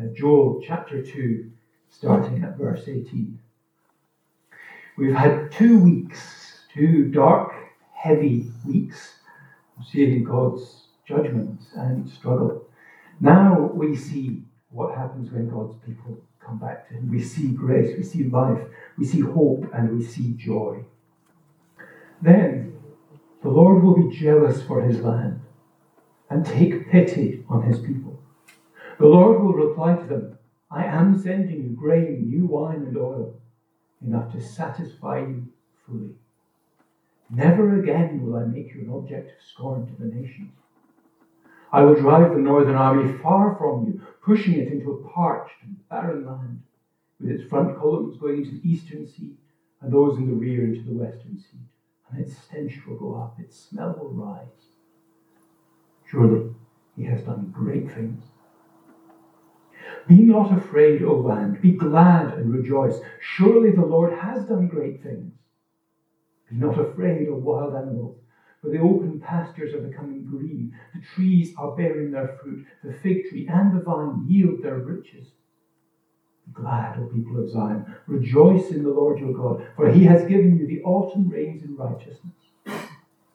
uh, Joel chapter 2, starting at verse 18. We've had two weeks, two dark, heavy weeks, seeing God's judgment and struggle. Now we see what happens when God's people come back to Him. We see grace, we see life, we see hope, and we see joy. Then the Lord will be jealous for His land and take pity on His people. The Lord will reply to them, I am sending you grain, new wine, and oil, enough to satisfy you fully. Never again will I make you an object of scorn to the nations. I will drive the northern army far from you, pushing it into a parched and barren land, with its front columns going into the eastern sea, and those in the rear into the western sea. And its stench will go up, its smell will rise. Surely he has done great things. Be not afraid, O land. Be glad and rejoice. Surely the Lord has done great things. Be not afraid, O wild animals, for the open pastures are becoming green. The trees are bearing their fruit. The fig tree and the vine yield their riches. Be glad, O people of Zion. Rejoice in the Lord your God, for he has given you the autumn rains in righteousness.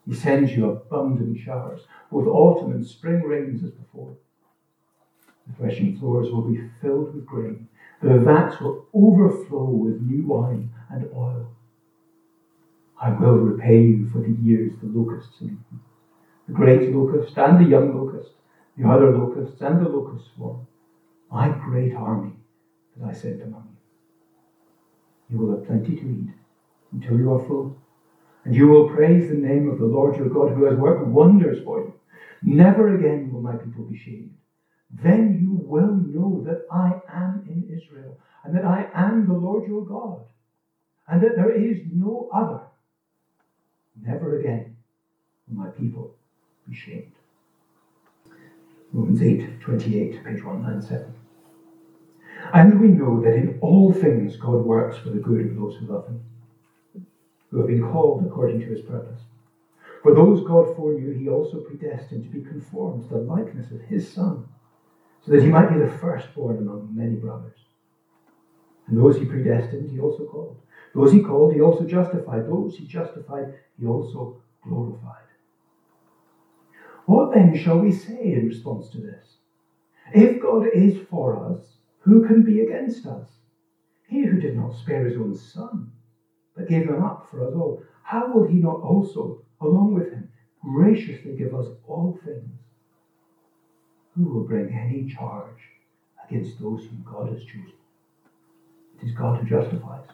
He sends you abundant showers, both autumn and spring rains as before. The threshing floors will be filled with grain. The vats will overflow with new wine and oil. I will repay you for the years the locusts have eaten. The great locust and the young locust, the other locusts and the locust swarm, my great army that I sent among you. You will have plenty to eat until you are full, and you will praise the name of the Lord your God who has worked wonders for you. Never again will my people be shamed. Then you will know that I am in Israel, and that I am the Lord your God, and that there is no other. Never again will my people be shamed. Romans 8, 28, page 197. And we know that in all things God works for the good of those who love him, who have been called according to his purpose. For those God foreknew, he also predestined to be conformed to the likeness of his Son, so that he might be the firstborn among many brothers. And those he predestined, he also called. Those he called, he also justified. Those he justified, he also glorified. What then shall we say in response to this? If God is for us, who can be against us? He who did not spare his own son, but gave him up for us all, how will he not also, along with him, graciously give us all things? Who will bring any charge against those whom God has chosen? It is God who justifies.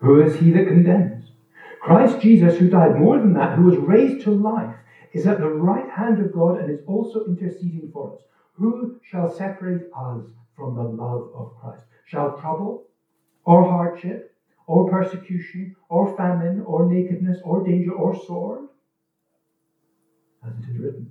Who is he that condemns? Christ Jesus, who died more than that, who was raised to life, is at the right hand of God and is also interceding for us. Who shall separate us from the love of Christ? Shall trouble, or hardship, or persecution, or famine, or nakedness, or danger, or sword? As it is written,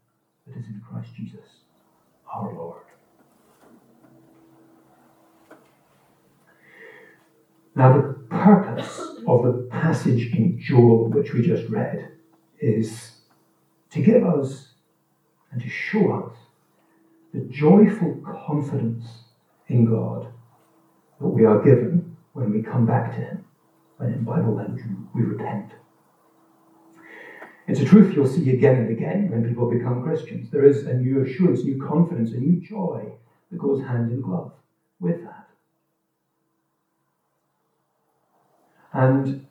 that is in Christ Jesus our Lord. Now, the purpose of the passage in Joel, which we just read, is to give us and to show us the joyful confidence in God that we are given when we come back to Him, when in Bible language we repent. It's a truth you'll see again and again when people become Christians. There is a new assurance, new confidence, a new joy that goes hand in glove with that. And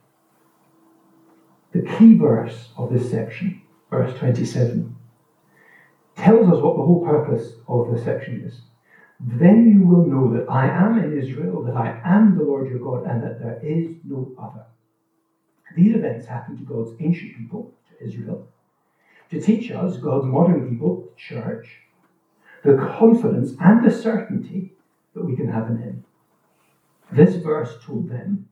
the key verse of this section, verse 27, tells us what the whole purpose of the section is. Then you will know that I am in Israel, that I am the Lord your God, and that there is no other. These events happened to God's ancient people, Israel, to teach us, God's modern people, church, the confidence and the certainty that we can have in Him. This verse told them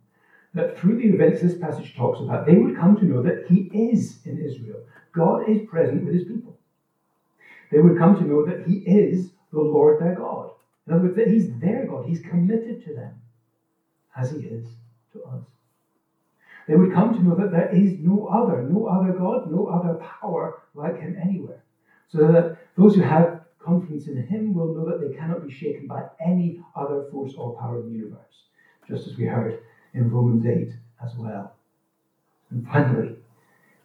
that through the events this passage talks about, they would come to know that He is in Israel. God is present with His people. They would come to know that He is the Lord their God. In other words, that He's their God. He's committed to them as He is to us. They would come to know that there is no other, no other God, no other power like Him anywhere. So that those who have confidence in Him will know that they cannot be shaken by any other force or power in the universe, just as we heard in Romans 8 as well. And finally,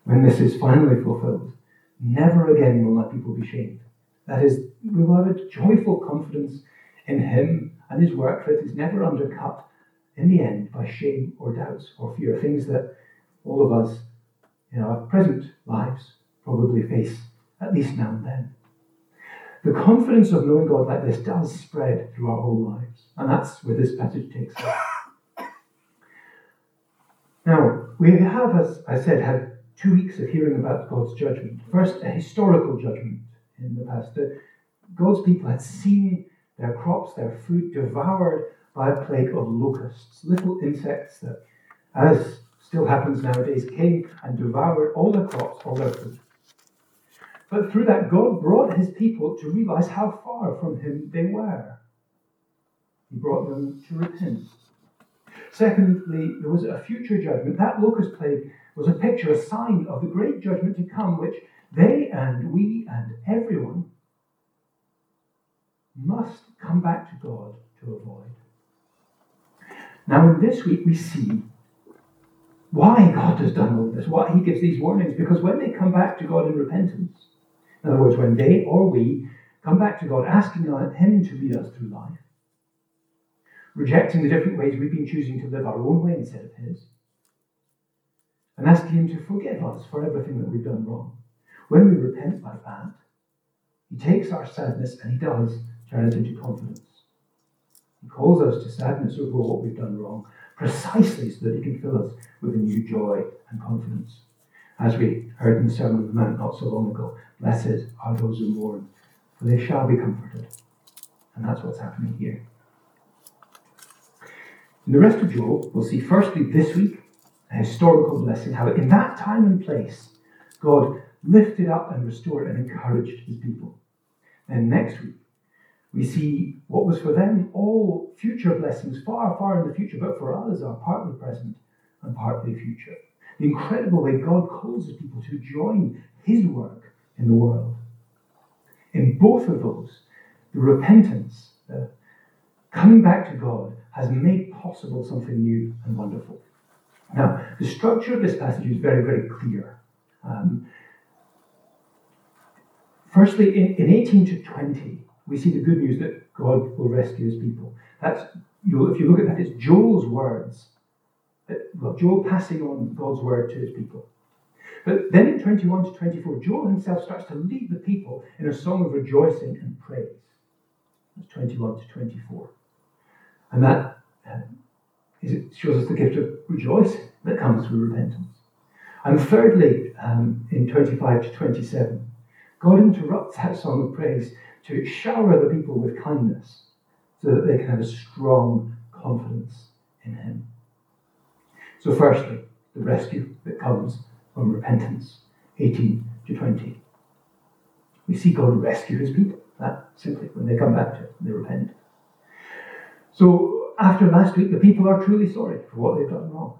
when this is finally fulfilled, never again will my people be shamed. That is, we will have a joyful confidence in Him and His work that is never undercut in the end by shame or doubts or fear, things that all of us in our present lives probably face at least now and then. The confidence of knowing God like this does spread through our whole lives, and that's where this passage takes us. Now, we have, as I said, had two weeks of hearing about God's judgment. First, a historical judgment in the past. God's people had seen their crops, their food devoured by a plague of locusts, little insects that, as still happens nowadays, came and devoured all their crops, all their food. But through that, God brought his people to realize how far from him they were. He brought them to repent. Secondly, there was a future judgment. That locust plague was a picture, a sign of the great judgment to come, which they and we and everyone must come back to God to avoid. Now, in this week, we see why God has done all this, why He gives these warnings, because when they come back to God in repentance, in other words, when they or we come back to God asking Him to lead us through life, rejecting the different ways we've been choosing to live our own way instead of His, and asking Him to forgive us for everything that we've done wrong. When we repent like that, He takes our sadness and He does turn it into confidence. He calls us to sadness over what we've done wrong, precisely so that He can fill us with a new joy and confidence. As we heard in the Sermon on the Mount not so long ago, blessed are those who mourn, for they shall be comforted. And that's what's happening here. In the rest of Joel, we'll see firstly this week a historical blessing, how in that time and place, God lifted up and restored and encouraged his people. And next week, we see what was for them all future blessings, far, far in the future, but for us are partly present and partly future. The incredible way God calls his people to join his work in the world. In both of those, the repentance, the coming back to God, has made possible something new and wonderful. Now, the structure of this passage is very, very clear. Um, firstly, in, in 18 to 20, we see the good news that God will rescue his people. That's if you look at that, it's Joel's words. Well, Joel passing on God's word to his people. But then in 21 to 24, Joel himself starts to lead the people in a song of rejoicing and praise. That's 21 to 24. And that um, is, shows us the gift of rejoicing that comes through repentance. And thirdly, um, in 25 to 27, God interrupts that song of praise to shower the people with kindness so that they can have a strong confidence in Him. So, firstly, the rescue that comes from repentance, 18 to 20. We see God rescue His people, that simply, when they come back to Him, they repent. So, after last week, the people are truly sorry for what they've done wrong.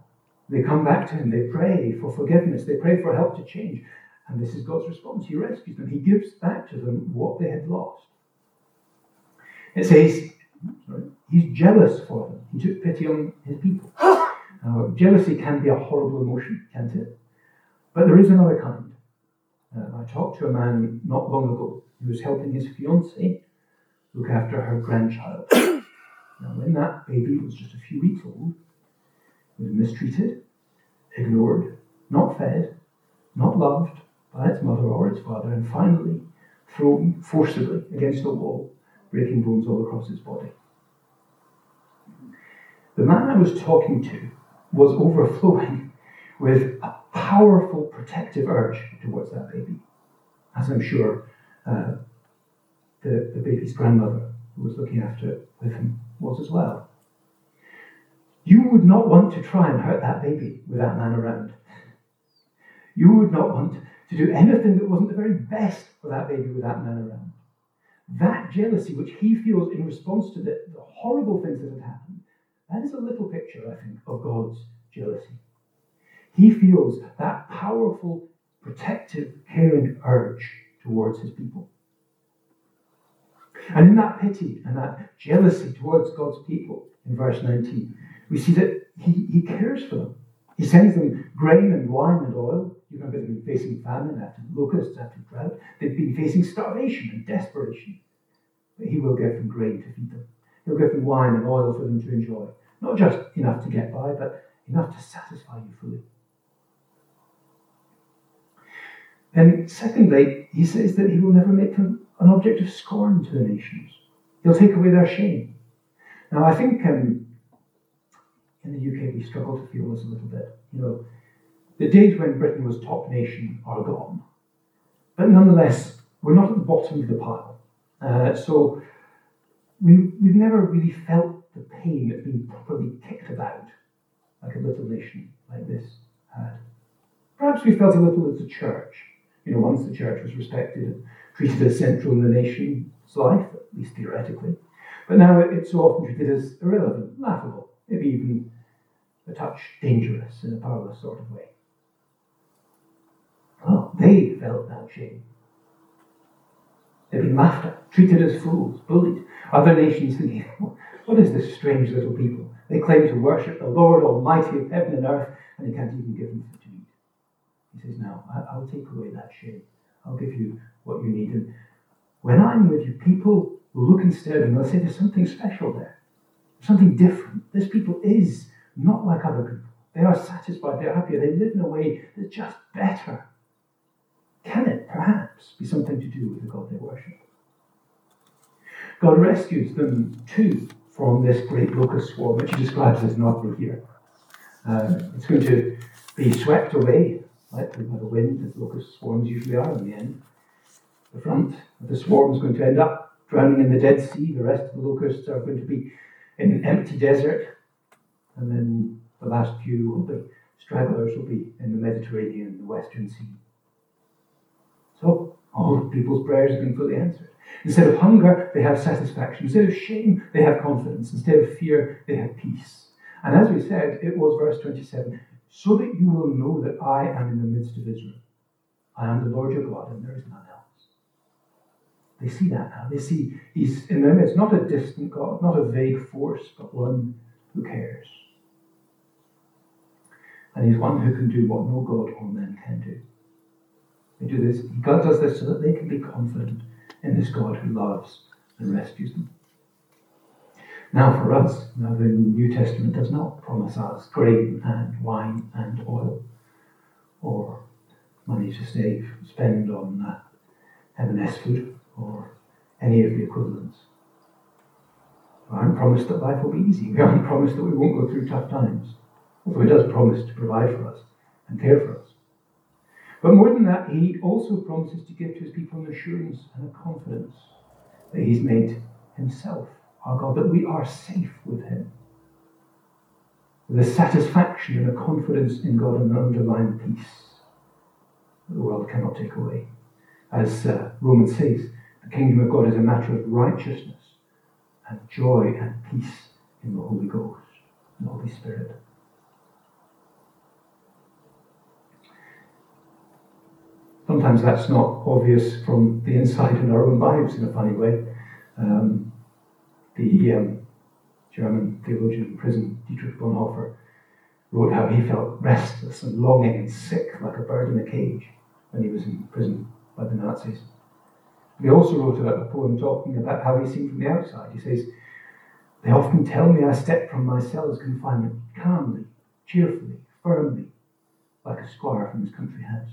They come back to Him, they pray for forgiveness, they pray for help to change. And this is God's response. He rescues them. He gives back to them what they had lost. It says, sorry, He's jealous for them. He took pity on His people. Now, jealousy can be a horrible emotion, can't it? But there is another kind. Uh, I talked to a man not long ago who was helping his fiancée look after her grandchild. now, when that baby was just a few weeks old, he was mistreated, ignored, not fed, not loved, by its mother or its father, and finally thrown forcibly against a wall, breaking bones all across its body. The man I was talking to was overflowing with a powerful protective urge towards that baby, as I'm sure uh, the, the baby's grandmother who was looking after it with him, was as well. You would not want to try and hurt that baby with that man around. You would not want to do anything that wasn't the very best for that baby with that man around. That jealousy, which he feels in response to the, the horrible things that have happened, that is a little picture, I think, of God's jealousy. He feels that powerful, protective, caring urge towards his people. And in that pity and that jealousy towards God's people, in verse 19, we see that he, he cares for them. He sends them grain and wine and oil. You remember they've been facing famine after locusts, after drought. They've been facing starvation and desperation. But he will give them grain to feed them. He'll give them wine and oil for them to enjoy. Not just enough to get by, but enough to satisfy you fully. And secondly, he says that he will never make them an object of scorn to the nations. He'll take away their shame. Now, I think um, in the UK we struggle to feel this a little bit. You know, the days when Britain was top nation are gone. But nonetheless, we're not at the bottom of the pile. Uh, so we, we've never really felt the pain of being properly kicked about like a little nation like this had. Perhaps we felt a little as a church. You know, once the church was respected and treated as central in the nation's life, at least theoretically. But now it's so often treated as irrelevant, laughable, maybe even a touch dangerous in a powerless sort of way. They felt that shame. They've been laughed at, treated as fools, bullied. Other nations thinking, what is this strange little people? They claim to worship the Lord Almighty of heaven and earth, and they can't even give them food to eat. He says, Now, I'll take away that shame. I'll give you what you need. And when I'm with you, people will look instead and they'll say, There's something special there, something different. This people is not like other people. They are satisfied, they're happy, they live in a way that's just better. Perhaps be something to do with the God they worship? God rescues them too from this great locust swarm, which he describes as not here. Uh, it's going to be swept away, likely by the wind, as locust swarms usually are in the end. The front of the swarm is going to end up drowning in the Dead Sea. The rest of the locusts are going to be in an empty desert. And then the last few will be stragglers will be in the Mediterranean, the Western Sea. So all people's prayers have been fully answered. Instead of hunger, they have satisfaction. Instead of shame, they have confidence. Instead of fear, they have peace. And as we said, it was verse 27 so that you will know that I am in the midst of Israel. I am the Lord your God, and there is none else. They see that now. They see He's in their midst, not a distant God, not a vague force, but one who cares. And He's one who can do what no God or man can do. They do this. God does this so that they can be confident in this God who loves and rescues them. Now, for us, now the New Testament does not promise us grain and wine and oil or money to save, spend on uh, food or any of the equivalents. We aren't promised that life will be easy. We aren't promised that we won't go through tough times. Although He does promise to provide for us and care for us. But more than that, he also promises to give to his people an assurance and a confidence that he's made himself our God, that we are safe with him. With a satisfaction and a confidence in God and an underlying peace that the world cannot take away. As uh, Romans says, the kingdom of God is a matter of righteousness and joy and peace in the Holy Ghost, the Holy Spirit. Sometimes that's not obvious from the inside in our own lives in a funny way. Um, the um, German theologian in prison, Dietrich Bonhoeffer, wrote how he felt restless and longing and sick like a bird in a cage when he was in prison by the Nazis. He also wrote a poem talking about how he seemed from the outside. He says, They often tell me I step from my cell's confinement calmly, cheerfully, firmly, like a squire from his country house.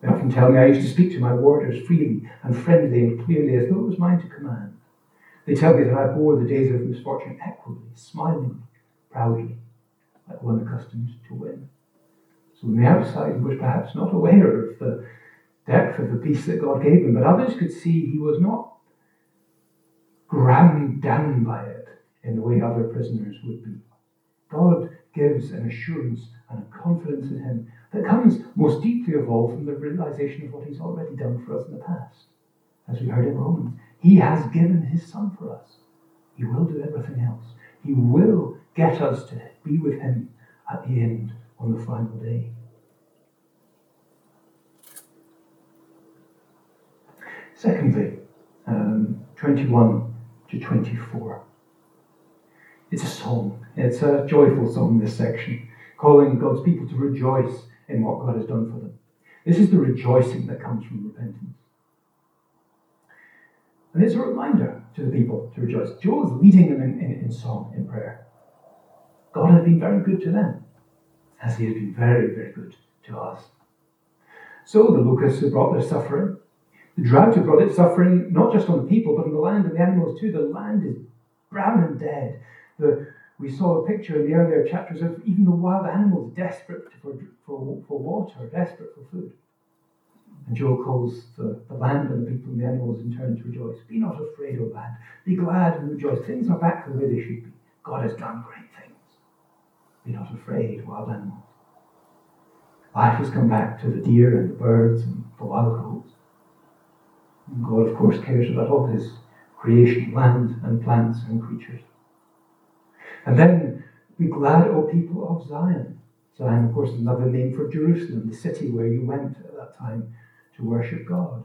They often tell me I used to speak to my warders freely and friendly and clearly as though it was mine to command. They tell me that I bore the days of misfortune equably, smilingly, proudly, like one accustomed to win. So on the outside, he was perhaps not aware of the depth of the peace that God gave him, but others could see he was not ground down by it in the way other prisoners would be. God gives an assurance and a confidence in Him that comes most deeply of all from the realization of what He's already done for us in the past. As we heard in Romans, He has given His Son for us. He will do everything else. He will get us to be with Him at the end on the final day. Secondly, um, 21 to 24. It's a song. It's a joyful song, this section, calling God's people to rejoice in what God has done for them. This is the rejoicing that comes from repentance. And it's a reminder to the people to rejoice. Joel is leading them in, in, in song, in prayer. God has been very good to them, as he has been very, very good to us. So the locusts have brought their suffering. The drought have brought its suffering not just on the people, but on the land and the animals too. The land is brown and dead. The, we saw a picture in the earlier chapters of even the wild animals desperate for, for, for water, desperate for food. And Joel calls the, the land and the people and the animals in turn to rejoice. Be not afraid, O land. Be glad and rejoice. Things are back the way they should be. God has done great things. Be not afraid, wild animals. Life has come back to the deer and the birds and the wild goats. And God, of course, cares about all his creation, land and plants and creatures. And then be glad, O people of Zion. Zion, of course, is another name for Jerusalem, the city where you went at that time to worship God.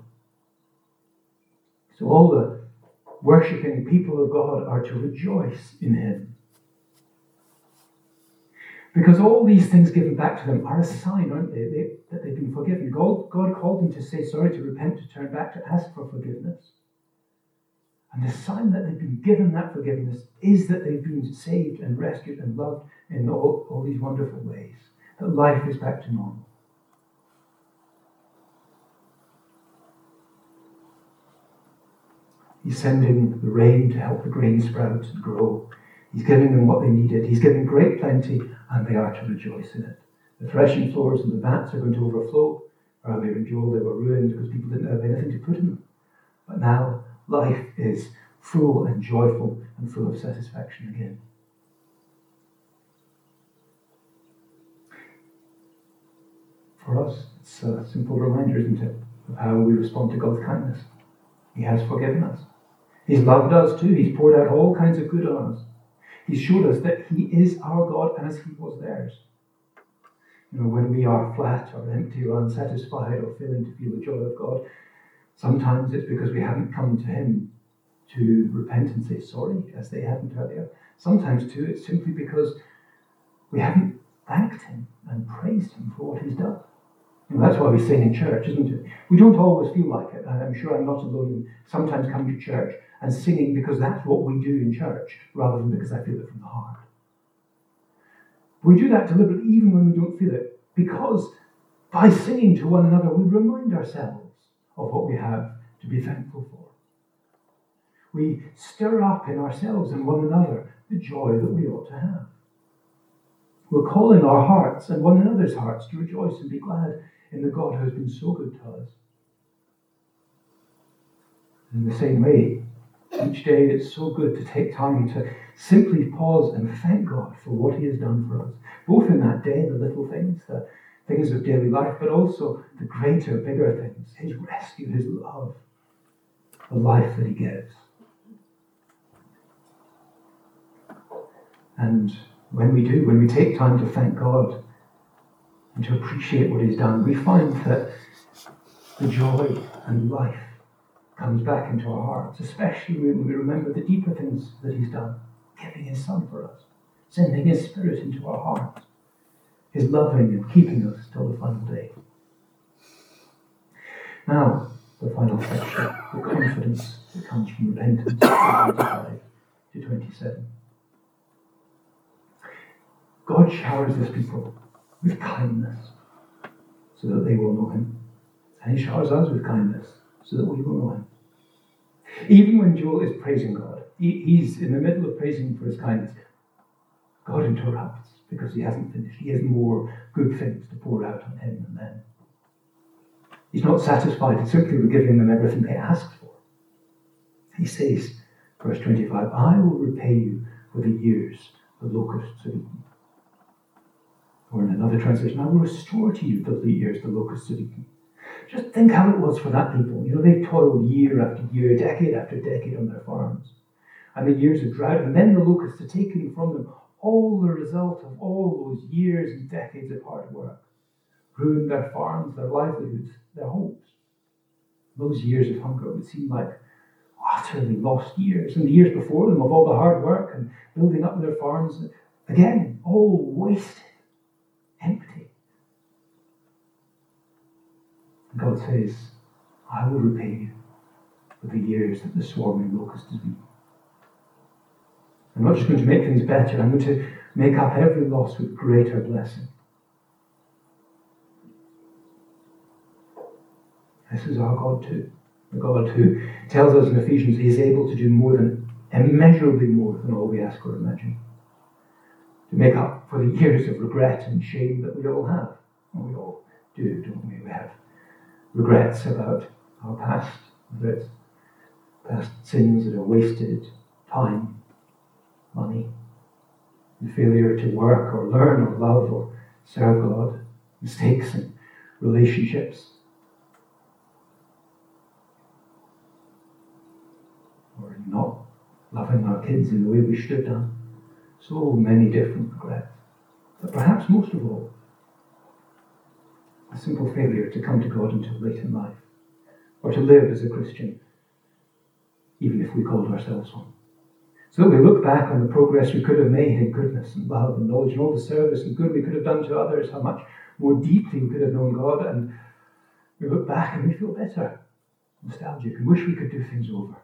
So all the worshipping people of God are to rejoice in Him. Because all these things given back to them are a sign, aren't they, they that they've been forgiven. God, God called them to say sorry, to repent, to turn back, to ask for forgiveness. And the sign that they've been given that forgiveness is that they've been saved and rescued and loved in all, all these wonderful ways. That life is back to normal. He's sending the rain to help the grain sprout and grow. He's giving them what they needed. He's giving great plenty, and they are to rejoice in it. The threshing floors and the vats are going to overflow. Earlier in Joel, they were ruined because people didn't have anything to put in them. But now life is full and joyful and full of satisfaction again. For us, it's a simple reminder, isn't it, of how we respond to God's kindness. He has forgiven us. He's loved us too. He's poured out all kinds of good on us. He's showed us that He is our God as He was theirs. You know, when we are flat or empty or unsatisfied or failing to feel the joy of God, sometimes it's because we haven't come to Him to repent and say sorry, as they hadn't earlier. Sometimes, too, it's simply because we haven't thanked Him and praised Him for what He's done. And that's why we sing in church, isn't it? We don't always feel like it. I'm sure I'm not alone in sometimes coming to church and singing because that's what we do in church, rather than because I feel it from the heart. We do that deliberately even when we don't feel it, because by singing to one another, we remind ourselves of what we have to be thankful for. We stir up in ourselves and one another the joy that we ought to have. We're calling our hearts and one another's hearts to rejoice and be glad in the God who has been so good to us. In the same way, each day it's so good to take time to simply pause and thank God for what He has done for us, both in that day, the little things, the things of daily life, but also the greater, bigger things His rescue, His love, the life that He gives. And when we do, when we take time to thank God and to appreciate what He's done, we find that the joy and life comes back into our hearts, especially when we remember the deeper things that He's done, giving His Son for us, sending His Spirit into our hearts, His loving and keeping us till the final day. Now, the final section, the confidence that comes from repentance, 25 to 27. God showers his people with kindness so that they will know him. And he showers us with kindness so that we will know him. Even when Joel is praising God, he, he's in the middle of praising for his kindness. God interrupts because he hasn't finished. He has more good things to pour out on him and them. He's not satisfied simply with giving them everything they ask for. He says, Verse 25 I will repay you for the years the locusts have eaten. Or in another translation, I will restore to you the years the locusts have eaten. Just think how it was for that people. You know, they toiled year after year, decade after decade on their farms. And the years of drought, and then the locusts had taken from them all the result of all those years and decades of hard work, ruined their farms, their livelihoods, their homes. Those years of hunger would seem like utterly lost years. And the years before them of all the hard work and building up their farms, again, all wasted, empty. God says, I will repay you for the years that the swarming locust has been. I'm not just going to make things better, I'm going to make up every loss with greater blessing. This is our God too. The God who tells us in Ephesians he is able to do more than, immeasurably more than all we ask or imagine. To make up for the years of regret and shame that we all have. We all do, don't we? We have regrets about our past, whether it's past sins that are wasted, time, money, the failure to work or learn or love or serve God, mistakes and relationships, or not loving our kids in the way we should have done. So many different regrets. But perhaps most of all, a simple failure to come to God until late in life, or to live as a Christian, even if we called ourselves one. So we look back on the progress we could have made in goodness and love and knowledge and all the service and good we could have done to others, how much more deeply we could have known God, and we look back and we feel better, nostalgic, and wish we could do things over.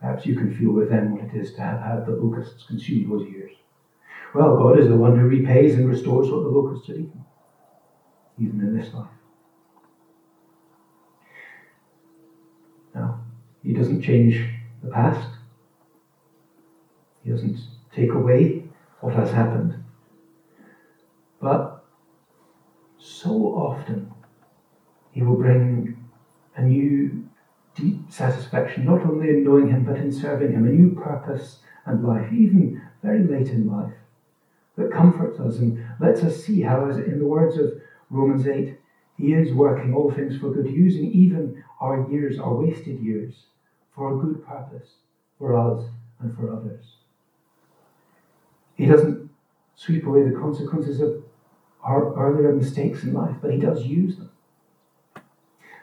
Perhaps you can feel with them what it is to have had the locusts consume those years. Well, God is the one who repays and restores what the locusts have eaten, even in this life. Now, He doesn't change the past. He doesn't take away what has happened. But so often, He will bring a new deep satisfaction, not only in knowing Him, but in serving Him, a new purpose and life, even very late in life, that comforts us and lets us see how, as in the words of Romans 8, He is working all things for good, using even our years, our wasted years, for a good purpose, for us and for others. He doesn't sweep away the consequences of our earlier mistakes in life, but He does use them.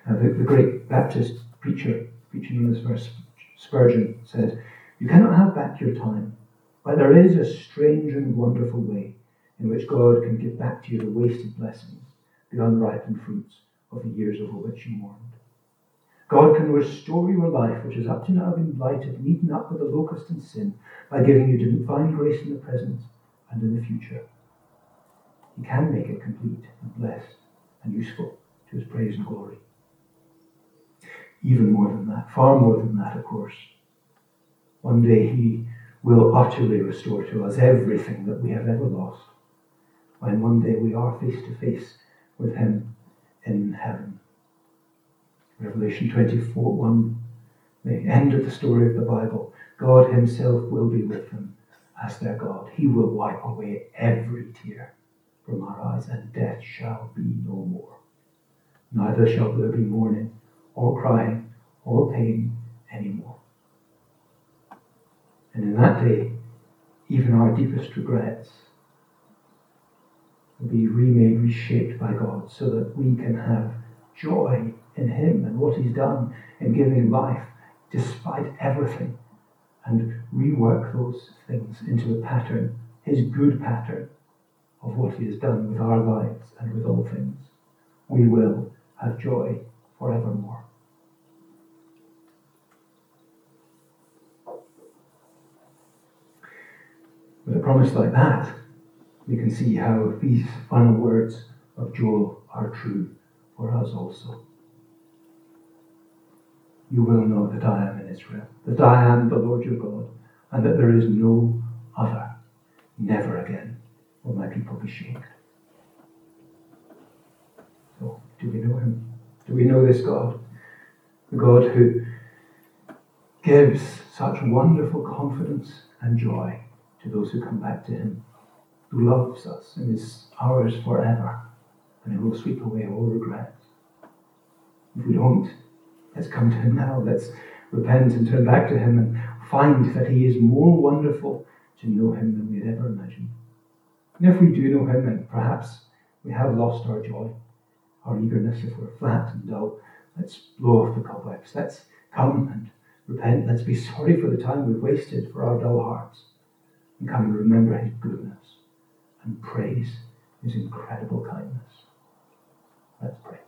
Uh, the, the great Baptist preacher preaching on this verse, Spurgeon, said, You cannot have back your time, but there is a strange and wonderful way in which God can give back to you the wasted blessings, the unripened fruits of the years over which you mourned. God can restore your life, which has up to now been blighted and eaten up with the locust and sin, by giving you divine grace in the present and in the future. He can make it complete and blessed and useful to his praise and glory even more than that, far more than that, of course. One day He will utterly restore to us everything that we have ever lost. When one day we are face to face with Him in heaven. Revelation 24 1, the end of the story of the Bible. God Himself will be with them as their God. He will wipe away every tear from our eyes, and death shall be no more. Neither shall there be mourning or crying or pain anymore. And in that day, even our deepest regrets will be remade, reshaped by God so that we can have joy in Him and what He's done in giving life despite everything and rework those things into a pattern, His good pattern of what He has done with our lives and with all things. We will have joy forevermore. With a promise like that, we can see how these final words of Joel are true for us also. You will know that I am in Israel, that I am the Lord your God, and that there is no other. Never again will my people be shamed. So, do we know him? Do we know this God? The God who gives such wonderful confidence and joy to those who come back to Him, who loves us and is ours forever, and who will sweep away all regrets. If we don't, let's come to Him now. Let's repent and turn back to Him and find that He is more wonderful to know Him than we had ever imagined. And if we do know Him, and perhaps we have lost our joy, our eagerness, if we're flat and dull, let's blow off the cobwebs. Let's come and repent. Let's be sorry for the time we've wasted for our dull hearts. And come and remember His goodness and praise His incredible kindness. Let's pray.